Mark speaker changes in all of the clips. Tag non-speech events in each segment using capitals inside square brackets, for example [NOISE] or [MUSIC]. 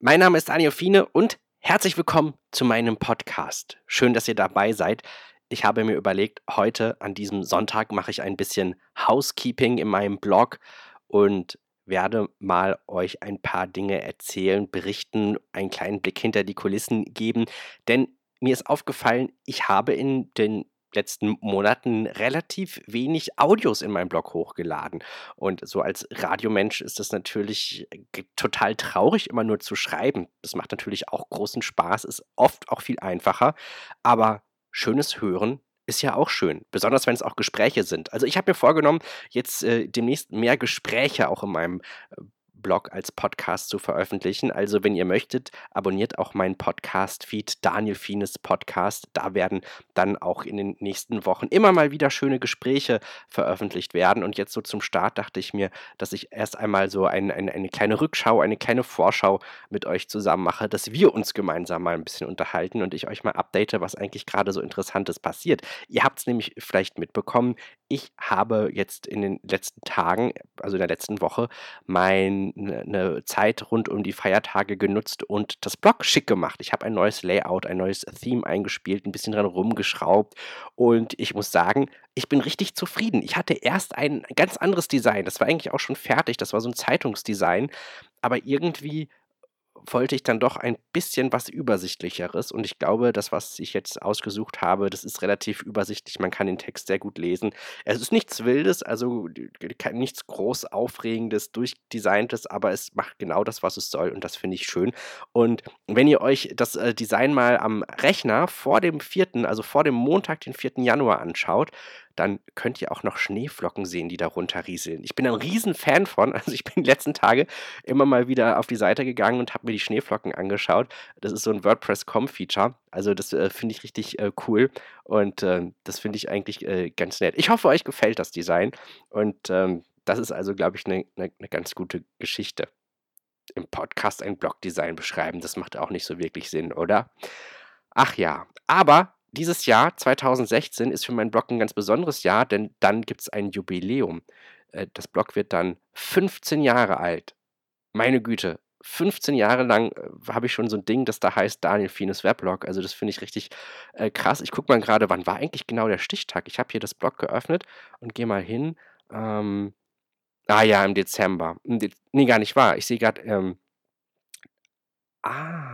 Speaker 1: Mein Name ist Daniel Fiene und herzlich willkommen zu meinem Podcast. Schön, dass ihr dabei seid. Ich habe mir überlegt, heute an diesem Sonntag mache ich ein bisschen Housekeeping in meinem Blog und werde mal euch ein paar Dinge erzählen, berichten, einen kleinen Blick hinter die Kulissen geben, denn mir ist aufgefallen, ich habe in den letzten Monaten relativ wenig Audios in meinem Blog hochgeladen. Und so als Radiomensch ist das natürlich äh, total traurig, immer nur zu schreiben. Das macht natürlich auch großen Spaß, ist oft auch viel einfacher. Aber schönes Hören ist ja auch schön, besonders wenn es auch Gespräche sind. Also ich habe mir vorgenommen, jetzt äh, demnächst mehr Gespräche auch in meinem äh, Blog als Podcast zu veröffentlichen. Also, wenn ihr möchtet, abonniert auch meinen Podcast-Feed Daniel Fienes Podcast. Da werden dann auch in den nächsten Wochen immer mal wieder schöne Gespräche veröffentlicht werden. Und jetzt so zum Start dachte ich mir, dass ich erst einmal so ein, ein, eine kleine Rückschau, eine kleine Vorschau mit euch zusammen mache, dass wir uns gemeinsam mal ein bisschen unterhalten und ich euch mal update, was eigentlich gerade so Interessantes passiert. Ihr habt es nämlich vielleicht mitbekommen, ich habe jetzt in den letzten Tagen, also in der letzten Woche, meine ne Zeit rund um die Feiertage genutzt und das Blog schick gemacht. Ich habe ein neues Layout, ein neues Theme eingespielt, ein bisschen dran rumgeschraubt und ich muss sagen, ich bin richtig zufrieden. Ich hatte erst ein ganz anderes Design, das war eigentlich auch schon fertig, das war so ein Zeitungsdesign, aber irgendwie wollte ich dann doch ein bisschen was Übersichtlicheres. Und ich glaube, das, was ich jetzt ausgesucht habe, das ist relativ übersichtlich. Man kann den Text sehr gut lesen. Es ist nichts Wildes, also nichts groß Aufregendes, durchdesigntes, aber es macht genau das, was es soll. Und das finde ich schön. Und wenn ihr euch das äh, Design mal am Rechner vor dem 4., also vor dem Montag, den 4. Januar anschaut, dann könnt ihr auch noch Schneeflocken sehen, die da runterrieseln. Ich bin ein Riesenfan von. [LAUGHS] Also ich bin die letzten Tage immer mal wieder auf die Seite gegangen und habe mir die Schneeflocken angeschaut. Das ist so ein WordPress.com-Feature. Also das äh, finde ich richtig äh, cool und äh, das finde ich eigentlich äh, ganz nett. Ich hoffe, euch gefällt das Design und ähm, das ist also, glaube ich, eine ne, ne ganz gute Geschichte. Im Podcast ein Blogdesign beschreiben, das macht auch nicht so wirklich Sinn, oder? Ach ja, aber dieses Jahr, 2016, ist für meinen Blog ein ganz besonderes Jahr, denn dann gibt es ein Jubiläum. Äh, das Blog wird dann 15 Jahre alt. Meine Güte, 15 Jahre lang äh, habe ich schon so ein Ding, das da heißt Daniel Fienes Weblog. Also das finde ich richtig äh, krass. Ich gucke mal gerade, wann war eigentlich genau der Stichtag? Ich habe hier das Blog geöffnet und gehe mal hin. Ähm, ah ja, im Dezember. nee, gar nicht wahr. Ich sehe gerade, ähm, ah,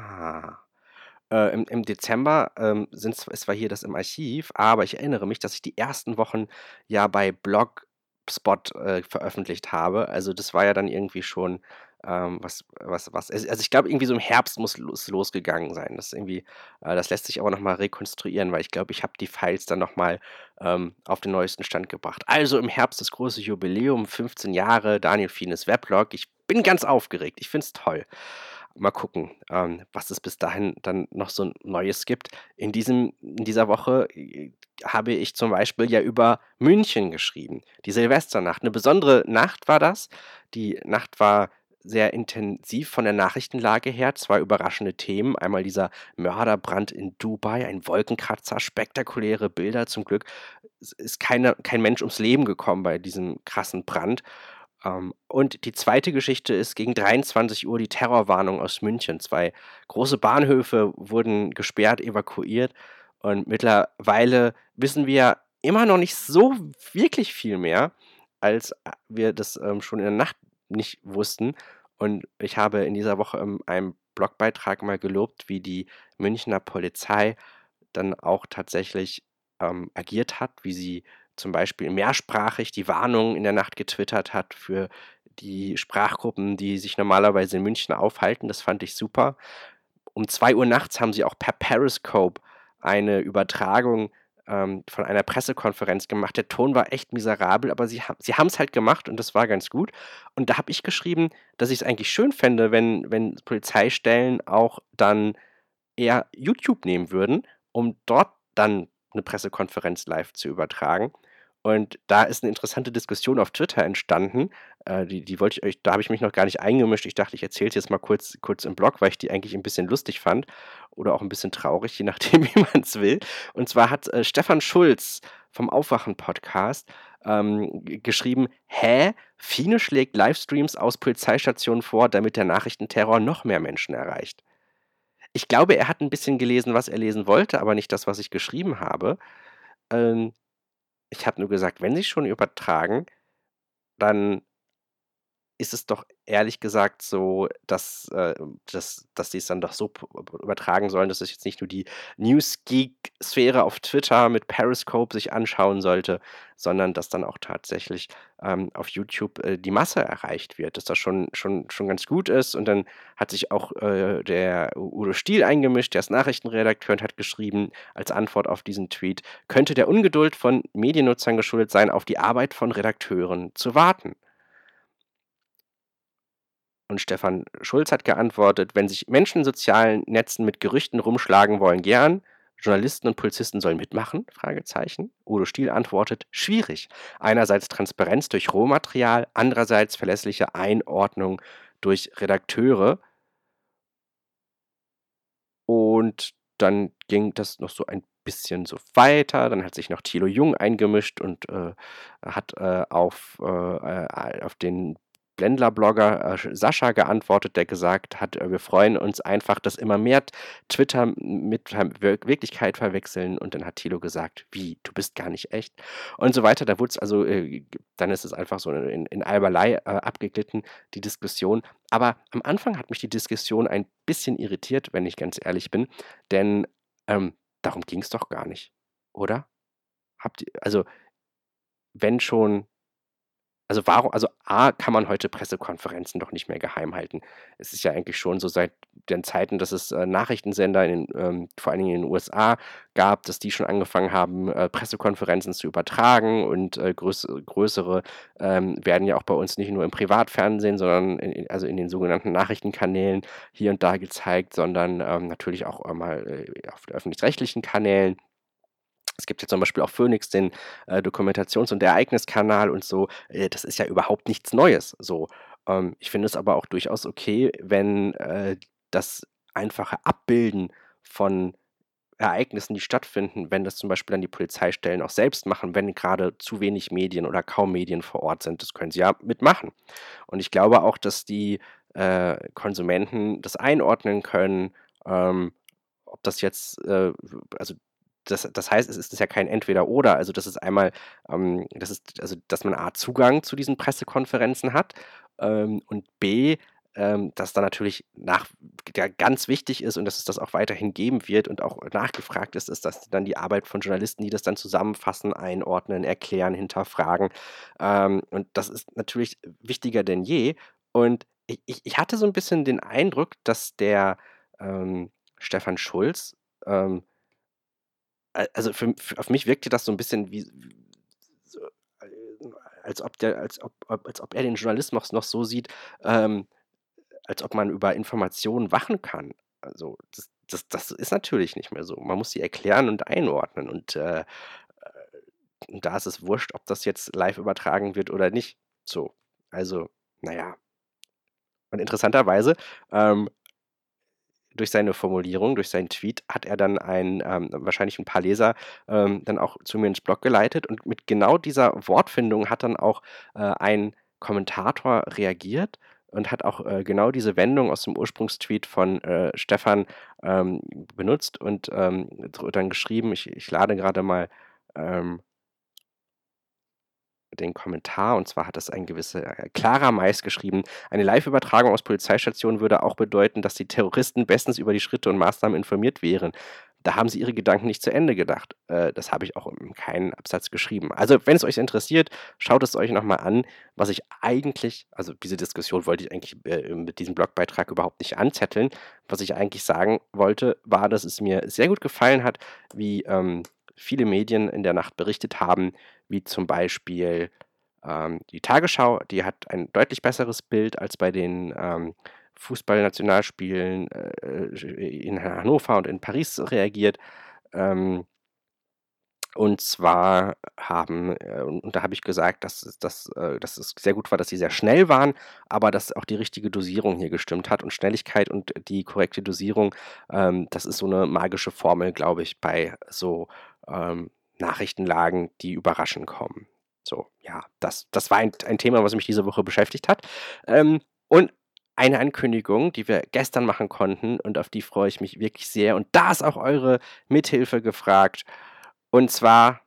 Speaker 1: äh, im, im Dezember ähm, sind es war hier das im Archiv, aber ich erinnere mich, dass ich die ersten Wochen ja bei Blogspot äh, veröffentlicht habe. Also das war ja dann irgendwie schon ähm, was, was, was. Also ich glaube, irgendwie so im Herbst muss es losgegangen sein. Das irgendwie, äh, das lässt sich aber nochmal rekonstruieren, weil ich glaube, ich habe die Files dann nochmal ähm, auf den neuesten Stand gebracht. Also im Herbst das große Jubiläum, 15 Jahre, Daniel Fienes Weblog. Ich bin ganz aufgeregt. Ich finde es toll mal gucken, ähm, was es bis dahin dann noch so Neues gibt. In, diesem, in dieser Woche äh, habe ich zum Beispiel ja über München geschrieben, die Silvesternacht. Eine besondere Nacht war das. Die Nacht war sehr intensiv von der Nachrichtenlage her. Zwei überraschende Themen. Einmal dieser Mörderbrand in Dubai, ein Wolkenkratzer, spektakuläre Bilder. Zum Glück ist keine, kein Mensch ums Leben gekommen bei diesem krassen Brand. Ähm, und die zweite Geschichte ist gegen 23 Uhr die Terrorwarnung aus München. Zwei große Bahnhöfe wurden gesperrt, evakuiert. Und mittlerweile wissen wir immer noch nicht so wirklich viel mehr, als wir das ähm, schon in der Nacht nicht wussten. Und ich habe in dieser Woche in einem Blogbeitrag mal gelobt, wie die Münchner Polizei dann auch tatsächlich ähm, agiert hat, wie sie zum Beispiel mehrsprachig die Warnung in der Nacht getwittert hat für die Sprachgruppen, die sich normalerweise in München aufhalten. Das fand ich super. Um 2 Uhr nachts haben sie auch per Periscope eine Übertragung ähm, von einer Pressekonferenz gemacht. Der Ton war echt miserabel, aber sie, sie haben es halt gemacht und das war ganz gut. Und da habe ich geschrieben, dass ich es eigentlich schön fände, wenn, wenn Polizeistellen auch dann eher YouTube nehmen würden, um dort dann eine Pressekonferenz live zu übertragen. Und da ist eine interessante Diskussion auf Twitter entstanden. Äh, die, die wollte ich euch, da habe ich mich noch gar nicht eingemischt. Ich dachte, ich erzähle es jetzt mal kurz, kurz im Blog, weil ich die eigentlich ein bisschen lustig fand oder auch ein bisschen traurig, je [LAUGHS] nachdem, wie man es will. Und zwar hat äh, Stefan Schulz vom Aufwachen-Podcast ähm, geschrieben, hä? Fine schlägt Livestreams aus Polizeistationen vor, damit der Nachrichtenterror noch mehr Menschen erreicht. Ich glaube, er hat ein bisschen gelesen, was er lesen wollte, aber nicht das, was ich geschrieben habe. Ähm, ich habe nur gesagt, wenn sie schon übertragen, dann ist es doch ehrlich gesagt so, dass, äh, dass, dass die es dann doch so übertragen sollen, dass es jetzt nicht nur die Newsgeek-Sphäre auf Twitter mit Periscope sich anschauen sollte, sondern dass dann auch tatsächlich ähm, auf YouTube äh, die Masse erreicht wird, dass das schon, schon, schon ganz gut ist. Und dann hat sich auch äh, der Udo Stiel eingemischt, der ist Nachrichtenredakteur und hat geschrieben, als Antwort auf diesen Tweet, könnte der Ungeduld von Mediennutzern geschuldet sein, auf die Arbeit von Redakteuren zu warten. Und Stefan Schulz hat geantwortet, wenn sich Menschen in sozialen Netzen mit Gerüchten rumschlagen wollen, gern. Journalisten und Polizisten sollen mitmachen? Fragezeichen. Udo Stiel antwortet, schwierig. Einerseits Transparenz durch Rohmaterial, andererseits verlässliche Einordnung durch Redakteure. Und dann ging das noch so ein bisschen so weiter. Dann hat sich noch Thilo Jung eingemischt und äh, hat äh, auf, äh, äh auf den Blendler-Blogger äh, Sascha geantwortet, der gesagt hat, äh, wir freuen uns einfach, dass immer mehr Twitter mit Wirklichkeit verwechseln. Und dann hat Thilo gesagt, wie, du bist gar nicht echt. Und so weiter. Da wurde es also, äh, dann ist es einfach so in, in Alberlei äh, abgeglitten, die Diskussion. Aber am Anfang hat mich die Diskussion ein bisschen irritiert, wenn ich ganz ehrlich bin. Denn ähm, darum ging es doch gar nicht, oder? Habt ihr, also, wenn schon also warum, also A, kann man heute Pressekonferenzen doch nicht mehr geheim halten. Es ist ja eigentlich schon so seit den Zeiten, dass es äh, Nachrichtensender, in den, ähm, vor allen Dingen in den USA, gab, dass die schon angefangen haben, äh, Pressekonferenzen zu übertragen und äh, größ größere ähm, werden ja auch bei uns nicht nur im Privatfernsehen, sondern in, also in den sogenannten Nachrichtenkanälen hier und da gezeigt, sondern ähm, natürlich auch mal äh, auf öffentlich-rechtlichen Kanälen. Es gibt ja zum Beispiel auch Phoenix, den äh, Dokumentations- und Ereigniskanal und so. Äh, das ist ja überhaupt nichts Neues. So. Ähm, ich finde es aber auch durchaus okay, wenn äh, das einfache Abbilden von Ereignissen, die stattfinden, wenn das zum Beispiel dann die Polizeistellen auch selbst machen, wenn gerade zu wenig Medien oder kaum Medien vor Ort sind. Das können sie ja mitmachen. Und ich glaube auch, dass die äh, Konsumenten das einordnen können, ähm, ob das jetzt, äh, also das, das heißt, es ist ja kein Entweder-Oder. Also, das ist einmal, ähm, das ist, also, dass man A, Zugang zu diesen Pressekonferenzen hat ähm, und B, ähm, dass da natürlich nach, der ganz wichtig ist und dass es das auch weiterhin geben wird und auch nachgefragt ist, ist, dass dann die Arbeit von Journalisten, die das dann zusammenfassen, einordnen, erklären, hinterfragen. Ähm, und das ist natürlich wichtiger denn je. Und ich, ich hatte so ein bisschen den Eindruck, dass der ähm, Stefan Schulz ähm, also für, für, auf mich wirkte das so ein bisschen wie, so, äh, als ob der, als ob, als ob er den Journalismus noch so sieht, ähm, als ob man über Informationen wachen kann. Also das, das, das ist natürlich nicht mehr so. Man muss sie erklären und einordnen. Und äh, äh da ist es wurscht, ob das jetzt live übertragen wird oder nicht. So. Also, naja. Und interessanterweise ähm, durch seine Formulierung, durch seinen Tweet hat er dann ein, ähm, wahrscheinlich ein paar Leser ähm, dann auch zu mir ins Blog geleitet und mit genau dieser Wortfindung hat dann auch äh, ein Kommentator reagiert und hat auch äh, genau diese Wendung aus dem Ursprungstweet von äh, Stefan ähm, benutzt und ähm, dann geschrieben, ich, ich lade gerade mal ähm, den Kommentar, und zwar hat das ein gewisser äh, Clara Mais geschrieben, eine Live-Übertragung aus Polizeistationen würde auch bedeuten, dass die Terroristen bestens über die Schritte und Maßnahmen informiert wären. Da haben sie ihre Gedanken nicht zu Ende gedacht. Äh, das habe ich auch in keinem Absatz geschrieben. Also, wenn es euch interessiert, schaut es euch nochmal an, was ich eigentlich, also diese Diskussion wollte ich eigentlich äh, mit diesem Blogbeitrag überhaupt nicht anzetteln. Was ich eigentlich sagen wollte, war, dass es mir sehr gut gefallen hat, wie ähm, viele Medien in der Nacht berichtet haben, wie zum Beispiel ähm, die Tagesschau, die hat ein deutlich besseres Bild als bei den ähm, Fußballnationalspielen äh, in Hannover und in Paris reagiert. Ähm, und zwar haben, äh, und da habe ich gesagt, dass, dass, äh, dass es sehr gut war, dass sie sehr schnell waren, aber dass auch die richtige Dosierung hier gestimmt hat. Und Schnelligkeit und die korrekte Dosierung, ähm, das ist so eine magische Formel, glaube ich, bei so ähm, Nachrichtenlagen, die überraschend kommen. So, ja, das, das war ein, ein Thema, was mich diese Woche beschäftigt hat. Ähm, und eine Ankündigung, die wir gestern machen konnten und auf die freue ich mich wirklich sehr. Und da ist auch eure Mithilfe gefragt. Und zwar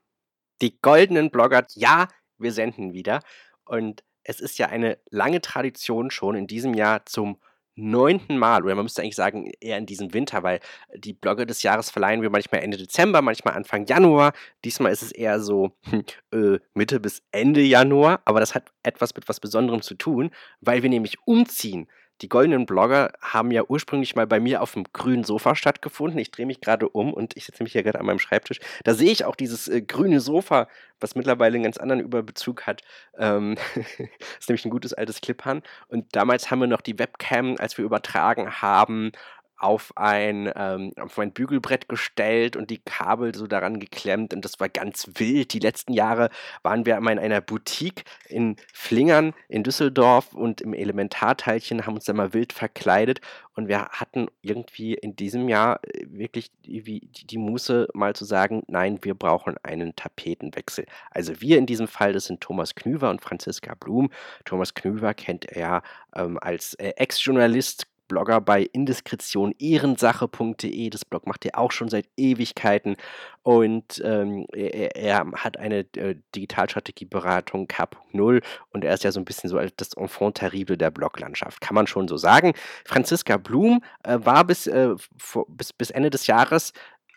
Speaker 1: die goldenen Blogger. Ja, wir senden wieder. Und es ist ja eine lange Tradition schon in diesem Jahr zum neunten Mal, oder man müsste eigentlich sagen, eher in diesem Winter, weil die Blogger des Jahres verleihen wir manchmal Ende Dezember, manchmal Anfang Januar. Diesmal ist es eher so hm, äh, Mitte bis Ende Januar, aber das hat etwas mit was Besonderem zu tun, weil wir nämlich umziehen. Die goldenen Blogger haben ja ursprünglich mal bei mir auf dem grünen Sofa stattgefunden. Ich drehe mich gerade um und ich sitze mich hier gerade an meinem Schreibtisch. Da sehe ich auch dieses äh, grüne Sofa, was mittlerweile einen ganz anderen Überbezug hat. Ähm, [LAUGHS] ist nämlich ein gutes altes Clip-Han. Und damals haben wir noch die Webcam, als wir übertragen haben, auf ein, ähm, auf ein Bügelbrett gestellt und die Kabel so daran geklemmt und das war ganz wild. Die letzten Jahre waren wir einmal in einer Boutique in Flingern in Düsseldorf und im Elementarteilchen haben uns da mal wild verkleidet und wir hatten irgendwie in diesem Jahr äh, wirklich die, die Muße mal zu sagen, nein, wir brauchen einen Tapetenwechsel. Also wir in diesem Fall, das sind Thomas Knüver und Franziska Blum. Thomas Knüver kennt er ja ähm, als äh, Ex-Journalist, Blogger bei indiskretionehrensache.de. Das Blog macht er auch schon seit Ewigkeiten. Und ähm, er, er, hat eine äh, Digitalstrategieberatung K.0 und er ist ja so ein bisschen so das Enfant terrible der Bloglandschaft, kann man schon so sagen. Franziska Blum äh, war bis, äh, vor, bis, bis Ende des Jahres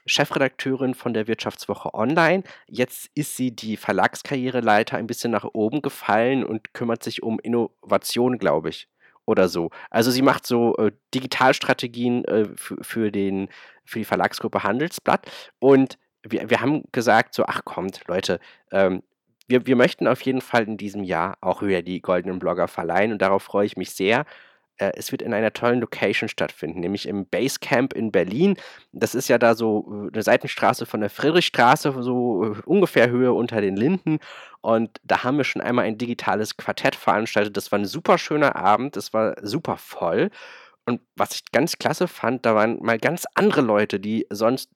Speaker 1: Chefredakteurin von der Wirtschaftswoche Online. Jetzt ist sie die Verlagskarriereleiter ein bisschen nach oben gefallen und kümmert sich um Innovation, glaube ich oder so. Also sie macht so äh, Digitalstrategien äh, für, den, für die Verlagsgruppe Handelsblatt und wir, wir haben gesagt, so, ach kommt, Leute, ähm, wir, wir möchten auf jeden Fall in diesem Jahr auch wieder die goldenen Blogger verleihen und darauf freue ich mich sehr. Äh, es wird in einer tollen Location stattfinden, nämlich im Basecamp in Berlin. Das ist ja da so äh, eine Seitenstraße von der Friedrichstraße, so äh, ungefähr Höhe unter den Linden. Und da haben wir schon einmal ein digitales Quartett veranstaltet. Das war ein super schöner Abend, das war super voll. Und was ich ganz klasse fand, da waren mal ganz andere Leute, die sonst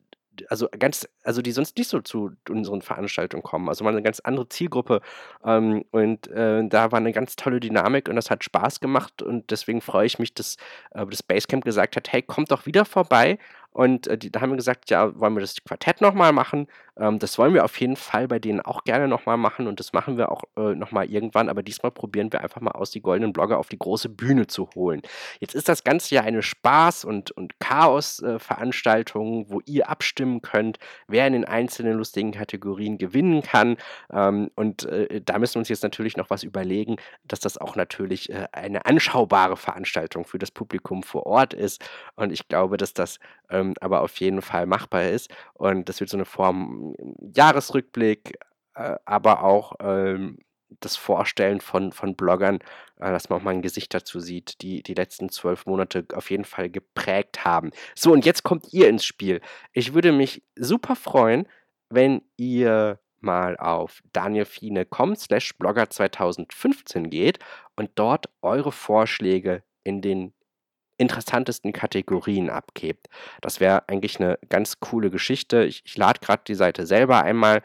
Speaker 1: also ganz, also die sonst nicht so zu unseren Veranstaltungen kommen. Also mal eine ganz andere Zielgruppe. Ähm, und äh, da war eine ganz tolle Dynamik und das hat Spaß gemacht und deswegen freue ich mich, dass äh, das Basecamp gesagt hat, hey, kommt doch wieder vorbei und äh, die, da haben wir gesagt, ja, wollen wir das Quartett nochmal machen? Ähm, das wollen wir auf jeden Fall bei denen auch gerne nochmal machen und das machen wir auch äh, nochmal irgendwann. Aber diesmal probieren wir einfach mal aus, die goldenen Blogger auf die große Bühne zu holen. Jetzt ist das Ganze ja eine Spaß- und, und Chaos-Veranstaltung, äh, wo ihr abstimmen könnt, wer in den einzelnen lustigen Kategorien gewinnen kann. Ähm, und äh, da müssen wir uns jetzt natürlich noch was überlegen, dass das auch natürlich äh, eine anschaubare Veranstaltung für das Publikum vor Ort ist. Und ich glaube, dass das ähm, ähm, aber auf jeden Fall machbar ist. Und das wird so eine Form Jahresrückblick, äh, aber auch ähm, das Vorstellen von, von Bloggern, äh, dass man auch mal ein Gesicht dazu sieht, die die letzten zwölf Monate auf jeden Fall geprägt haben. So, und jetzt kommt ihr ins Spiel. Ich würde mich super freuen, wenn ihr mal auf danielfine.com slash blogger 2015 geht und dort eure Vorschläge in den interessantesten Kategorien abgebt. Das wäre eigentlich eine ganz coole Geschichte. Ich, ich lade gerade die Seite selber einmal,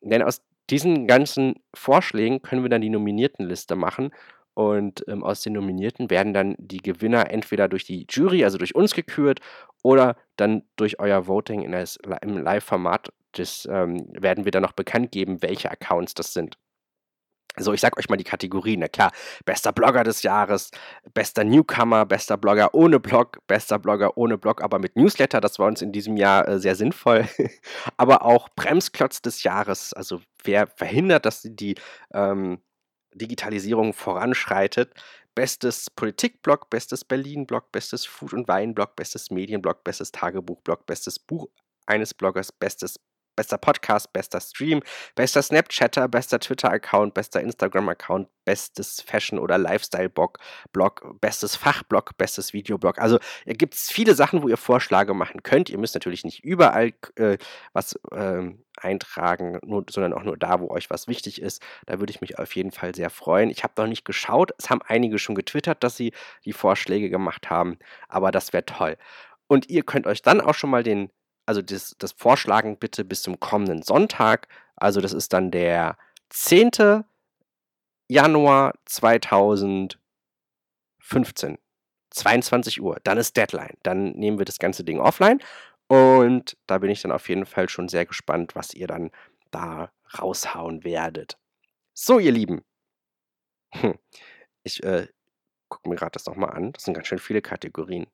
Speaker 1: denn aus diesen ganzen Vorschlägen können wir dann die Nominiertenliste machen und ähm, aus den Nominierten werden dann die Gewinner entweder durch die Jury, also durch uns gekürt, oder dann durch euer Voting in das, im Live-Format. Das ähm, werden wir dann noch bekannt geben, welche Accounts das sind. So, ich sag euch mal die Kategorien. Na klar, bester Blogger des Jahres, bester Newcomer, bester Blogger ohne Blog, bester Blogger ohne Blog, aber mit Newsletter. Das war uns in diesem Jahr äh, sehr sinnvoll. [LAUGHS] aber auch Bremsklotz des Jahres. Also, wer verhindert, dass die ähm, Digitalisierung voranschreitet? Bestes Politikblog, bestes Berlin-Blog, bestes Food- und Wein-Blog, bestes Medienblog, bestes Tagebuchblog, bestes Buch eines Bloggers, bestes bester Podcast, bester Stream, bester Snapchatter, bester Twitter-Account, bester Instagram-Account, bestes Fashion- oder Lifestyle-Blog, Blog, bestes Fachblog, bestes Videoblog. Also gibt es viele Sachen, wo ihr Vorschläge machen könnt. Ihr müsst natürlich nicht überall äh, was äh, eintragen, nur, sondern auch nur da, wo euch was wichtig ist. Da würde ich mich auf jeden Fall sehr freuen. Ich habe noch nicht geschaut. Es haben einige schon getwittert, dass sie die Vorschläge gemacht haben, aber das wäre toll. Und ihr könnt euch dann auch schon mal den also das, das Vorschlagen bitte bis zum kommenden Sonntag. Also das ist dann der 10. Januar 2015. 22 Uhr, dann ist Deadline. Dann nehmen wir das ganze Ding offline. Und da bin ich dann auf jeden Fall schon sehr gespannt, was ihr dann da raushauen werdet. So, ihr Lieben. Hm. Ich äh, gucke mir gerade das nochmal an. Das sind ganz schön viele Kategorien.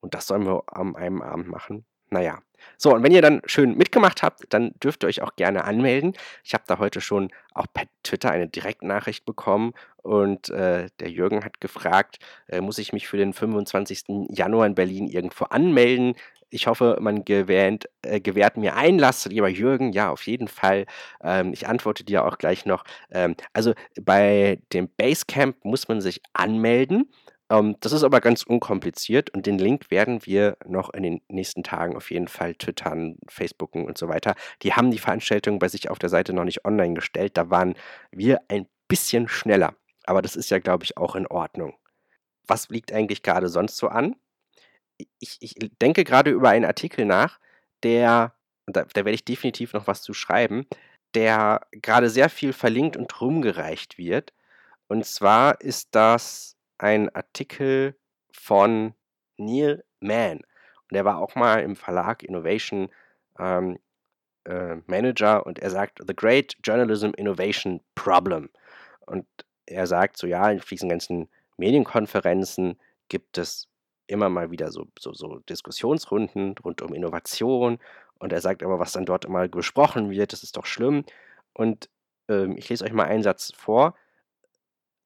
Speaker 1: Und das sollen wir an einem Abend machen. Naja. So, und wenn ihr dann schön mitgemacht habt, dann dürft ihr euch auch gerne anmelden. Ich habe da heute schon auch per Twitter eine Direktnachricht bekommen und äh, der Jürgen hat gefragt, äh, muss ich mich für den 25. Januar in Berlin irgendwo anmelden? Ich hoffe, man gewähnt, äh, gewährt mir Einlass, lieber Jürgen. Ja, auf jeden Fall. Ähm, ich antworte dir auch gleich noch. Ähm, also bei dem Basecamp muss man sich anmelden. Ähm, das ist aber ganz unkompliziert und den Link werden wir noch in den nächsten Tagen auf jeden Fall twittern, Facebooken und so weiter. Die haben die Veranstaltung bei sich auf der Seite noch nicht online gestellt. Da waren wir ein bisschen schneller. Aber das ist ja, glaube ich, auch in Ordnung. Was liegt eigentlich gerade sonst so an? Ich, ich denke gerade über einen Artikel nach, der, da, da werde ich definitiv noch was zu schreiben, der gerade sehr viel verlinkt und rumgereicht wird. Und zwar ist das ein Artikel von Neil Mann. Und der war auch mal im Verlag Innovation ähm, äh, Manager und er sagt, The Great Journalism Innovation Problem. Und er sagt so, ja, in diesen ganzen Medienkonferenzen gibt es immer mal wieder so, so, so Diskussionsrunden rund um Innovation. Und er sagt aber, was dann dort immer besprochen wird, das ist doch schlimm. Und ähm, ich lese euch mal einen Satz vor.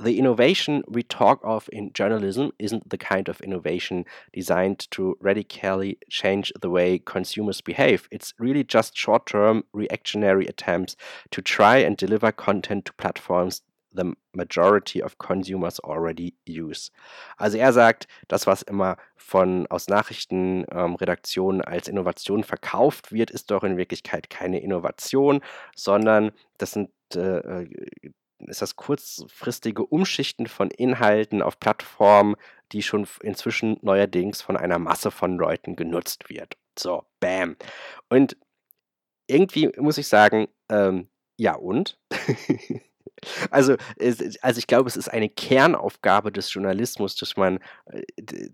Speaker 1: The innovation we talk of in journalism isn't the kind of innovation designed to radically change the way consumers behave. It's really just short term reactionary attempts to try and deliver content to platforms the majority of consumers already use. Also er sagt, das, was immer von aus Nachrichtenredaktionen ähm, als Innovation verkauft wird, ist doch in Wirklichkeit keine Innovation, sondern das sind äh, ist das kurzfristige Umschichten von Inhalten auf Plattformen, die schon inzwischen neuerdings von einer Masse von Leuten genutzt wird. So, bam. Und irgendwie muss ich sagen, ähm, ja und? [LAUGHS] also, also ich glaube, es ist eine Kernaufgabe des Journalismus, dass man äh,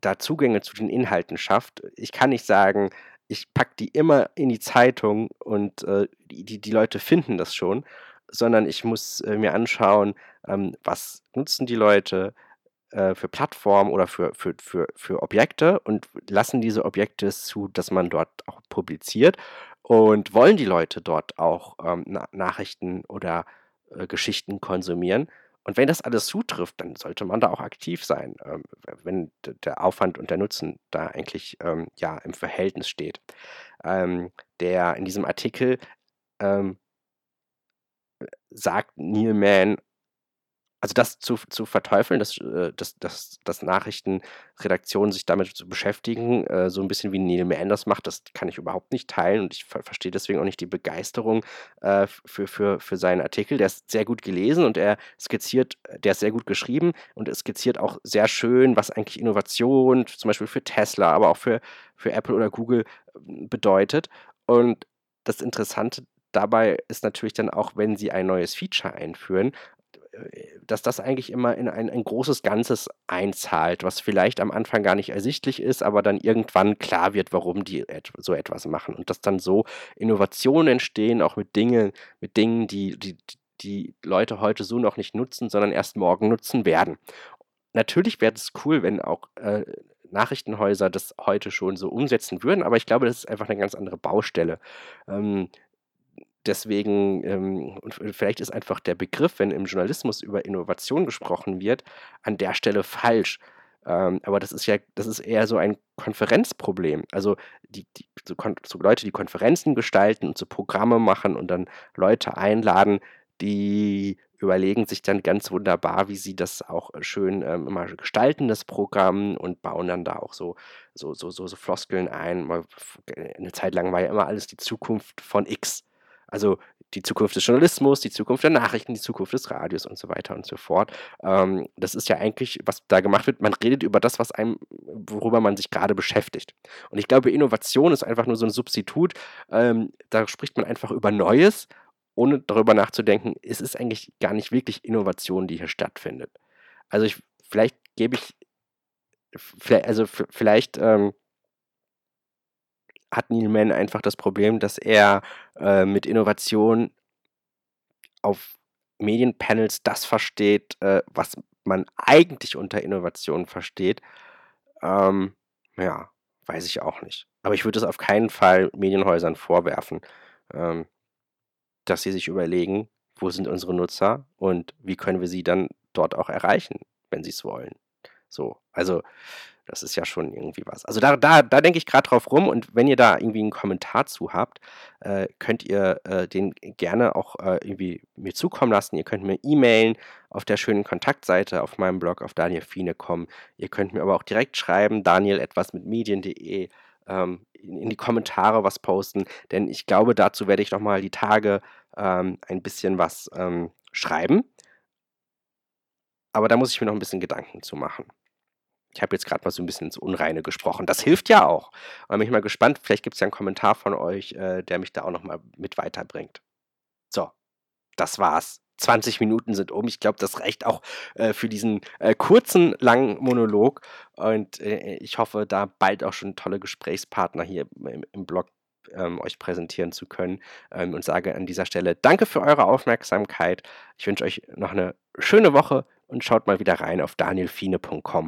Speaker 1: da Zugänge zu den Inhalten schafft. Ich kann nicht sagen, ich packe die immer in die Zeitung und äh, die, die, die Leute finden das schon, sondern ich muss äh, mir anschauen, ähm, was nutzen die Leute äh, für Plattformen oder für, für, für, für Objekte und lassen diese Objekte zu, dass man dort auch publiziert und wollen die Leute dort auch ähm, Na Nachrichten oder äh, Geschichten konsumieren. Und wenn das alles zutrifft, dann sollte man da auch aktiv sein, ähm, wenn der Aufwand und der Nutzen da eigentlich ähm, ja im Verhältnis steht. Ähm, der in diesem Artikel ähm, sagt Neil Mann, also das zu, zu verteufeln, dass, äh, dass, dass, dass Nachrichtenredaktionen sich damit zu beschäftigen, äh, so ein bisschen wie Neil Mann das macht, das kann ich überhaupt nicht teilen und ich ver verstehe deswegen auch nicht die Begeisterung äh, für, für, für seinen Artikel. Der ist sehr gut gelesen und er skizziert, der ist sehr gut geschrieben und er skizziert auch sehr schön, was eigentlich Innovation zum Beispiel für Tesla, aber auch für, für Apple oder Google bedeutet. Und das Interessante dabei ist natürlich dann auch, wenn sie ein neues Feature einführen, äh, dass das eigentlich immer in ein, ein, großes Ganzes einzahlt, was vielleicht am Anfang gar nicht ersichtlich ist, aber dann irgendwann klar wird, warum die et so etwas machen. Und dass dann so Innovationen entstehen, auch mit Dingen, mit Dingen, die, die, die Leute heute so noch nicht nutzen, sondern erst morgen nutzen werden. Natürlich wäre es cool, wenn auch äh, Nachrichtenhäuser das heute schon so umsetzen würden, aber ich glaube, das ist einfach eine ganz andere Baustelle. Ähm, deswegen, ähm, und vielleicht ist einfach der Begriff, wenn im Journalismus über Innovation gesprochen wird, an der Stelle falsch. Ähm, aber das ist ja, das ist eher so ein Konferenzproblem. Also die, die so, so Leute, die Konferenzen gestalten und so Programme machen und dann Leute einladen, die überlegen sich dann ganz wunderbar, wie sie das auch schön ähm, immer gestalten, das Programm, und bauen dann da auch so, so, so, so, so Floskeln ein. Eine Zeit lang war ja immer alles die Zukunft von X. Also die Zukunft des Journalismus, die Zukunft der Nachrichten, die Zukunft des Radios und so weiter und so fort. Ähm, das ist ja eigentlich, was da gemacht wird. Man redet über das, was einem, worüber man sich gerade beschäftigt. Und ich glaube, Innovation ist einfach nur so ein Substitut. Ähm, da spricht man einfach über Neues, ohne darüber nachzudenken, es ist eigentlich gar nicht wirklich Innovation, die hier stattfindet. Also ich, vielleicht gebe ich, vielleicht, also vielleicht ähm, hat Neil Mann einfach das Problem, dass er äh, mit Innovation auf Medienpanels das versteht, äh, was man eigentlich unter Innovation versteht. Ähm, ja, weiß ich auch nicht. Aber ich würde es auf keinen Fall Medienhäusern vorwerfen, ähm, dass sie sich überlegen, wo sind unsere Nutzer und wie können wir sie dann dort auch erreichen, wenn sie es wollen. So, also das ist ja schon irgendwie was. Also da, da, da denke ich gerade drauf rum und wenn ihr da irgendwie einen Kommentar zu habt, äh, könnt ihr äh, den gerne auch äh, irgendwie mir zukommen lassen. Ihr könnt mir e-mailen auf der schönen Kontaktseite auf meinem Blog auf danielfine.com. Ihr könnt mir aber auch direkt schreiben, daniel etwas mit medien.de ähm, in, in, die Kommentare was posten, denn ich glaube, dazu werde ich nochmal die Tage ähm, ein bisschen was ähm, schreiben. Aber da muss ich mir noch ein bisschen Gedanken zu machen. Ich habe jetzt gerade mal so ein bisschen ins Unreine gesprochen. Das hilft ja auch. Und bin ich mal gespannt, vielleicht gibt es ja einen Kommentar von euch, äh, der mich da auch nochmal mit weiterbringt. So, das war's. 20 Minuten sind um. Ich glaube, das reicht auch äh, für diesen äh, kurzen, langen Monolog. Und äh, ich hoffe, da bald auch schon tolle Gesprächspartner hier im, im Blog ähm, euch präsentieren zu können. Ähm, und sage an dieser Stelle Danke für eure Aufmerksamkeit. Ich wünsche euch noch eine schöne Woche und schaut mal wieder rein auf danielfine.com.